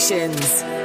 Sunset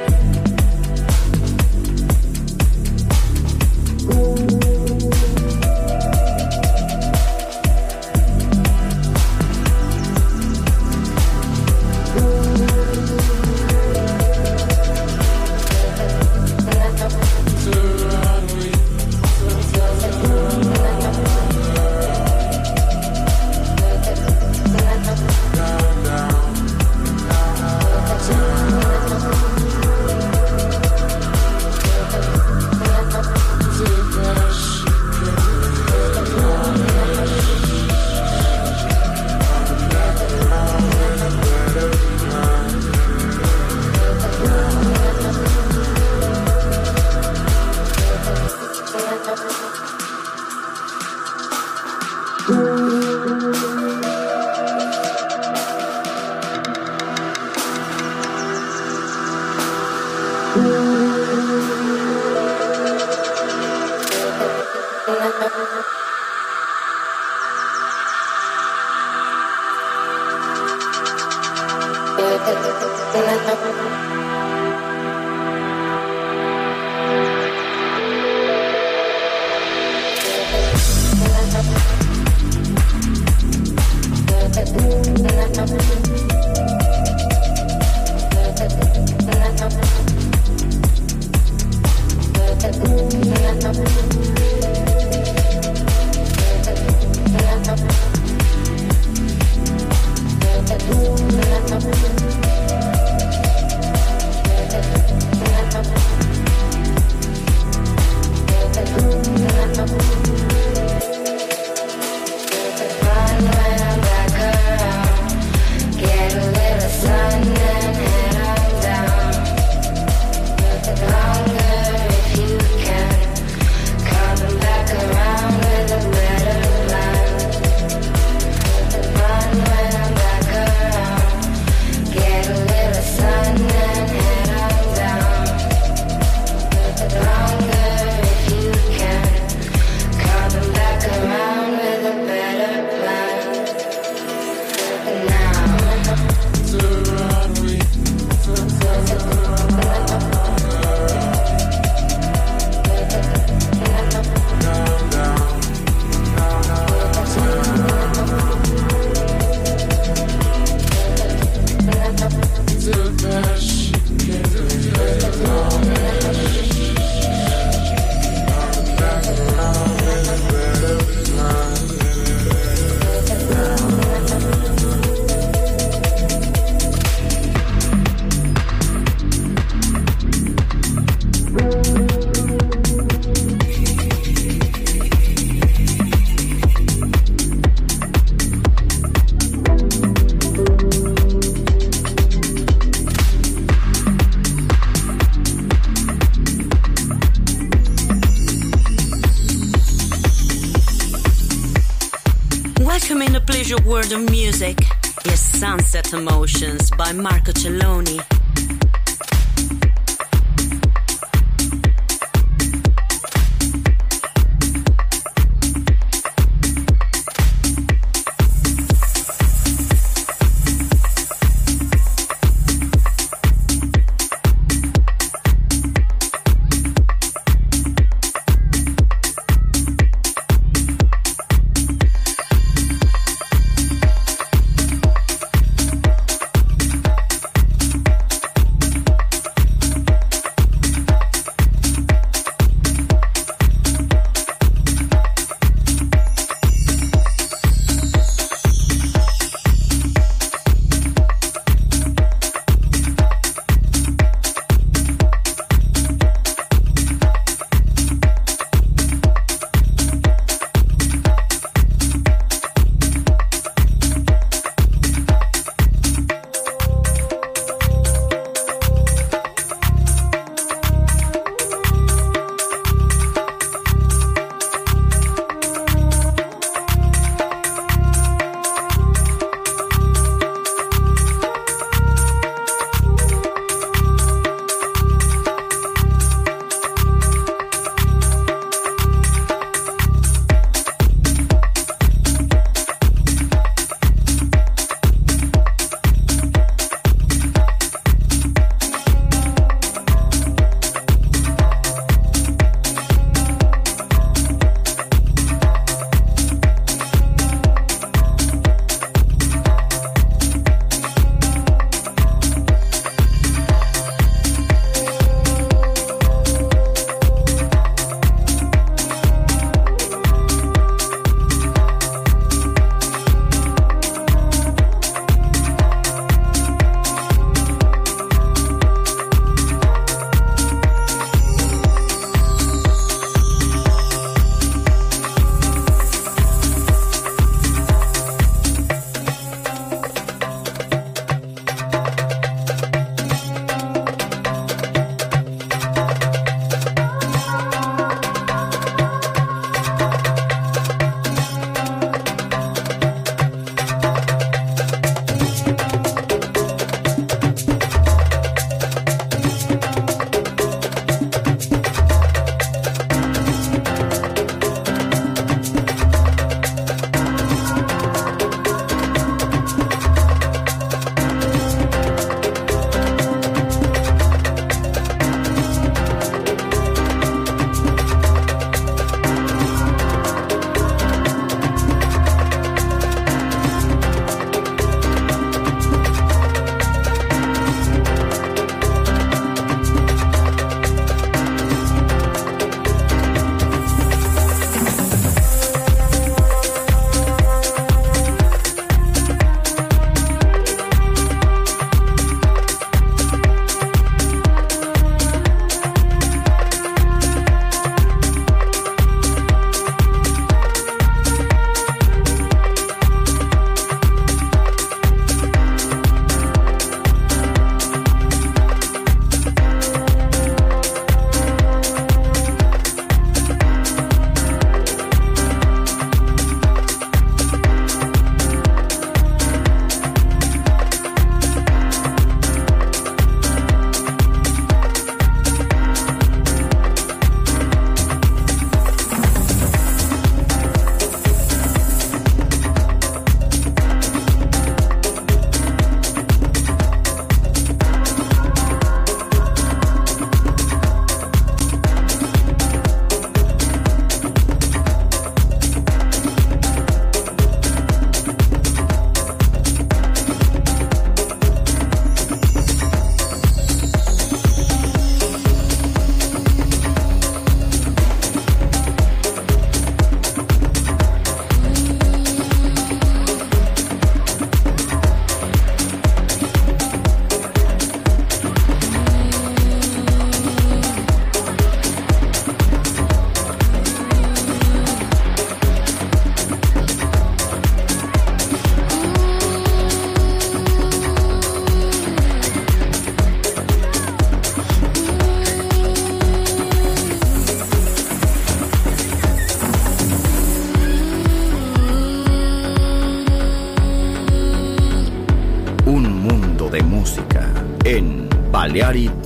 Balearic Network.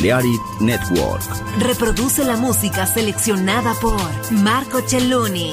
Balearic Network. Reproduce la música seleccionada por Marco Celloni.